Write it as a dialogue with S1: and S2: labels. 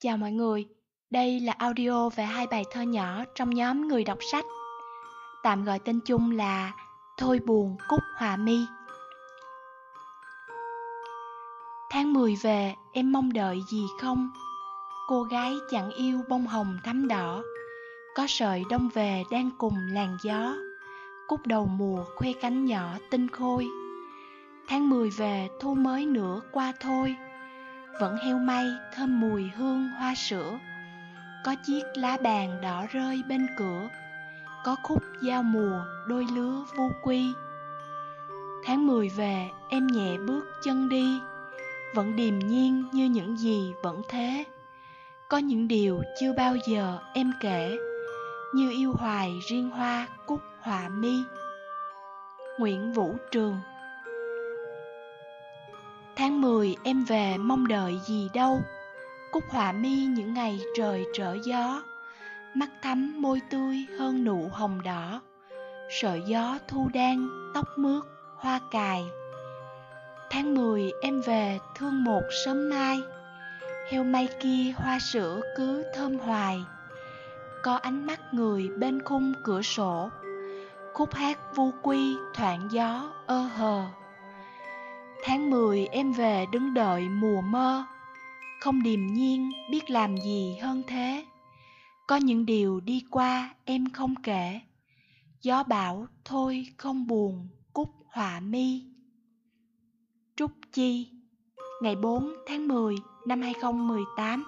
S1: Chào mọi người, đây là audio về hai bài thơ nhỏ trong nhóm người đọc sách. Tạm gọi tên chung là Thôi buồn Cúc Hòa Mi. Tháng 10 về, em mong đợi gì không? Cô gái chẳng yêu bông hồng thắm đỏ, có sợi đông về đang cùng làn gió. Cúc đầu mùa khoe cánh nhỏ tinh khôi. Tháng 10 về, thu mới nửa qua thôi vẫn heo may, thơm mùi hương, hoa sữa. Có chiếc lá bàn đỏ rơi bên cửa, có khúc giao mùa, đôi lứa vô quy. Tháng mười về, em nhẹ bước chân đi, vẫn điềm nhiên như những gì vẫn thế. Có những điều chưa bao giờ em kể, như yêu hoài riêng hoa cúc họa mi. Nguyễn vũ trường Tháng 10 em về mong đợi gì đâu. Cúc họa mi những ngày trời trở gió. Mắt thắm môi tươi hơn nụ hồng đỏ. Sợi gió thu đan, tóc mướt, hoa cài. Tháng 10 em về thương một sớm mai. Heo may kia hoa sữa cứ thơm hoài. Có ánh mắt người bên khung cửa sổ. Khúc hát vu quy thoảng gió ơ hờ. Tháng 10 em về đứng đợi mùa mơ. Không điềm nhiên biết làm gì hơn thế. Có những điều đi qua em không kể. Gió bão thôi không buồn cúc họa mi. Trúc Chi, Ngày 4 tháng 10 năm 2018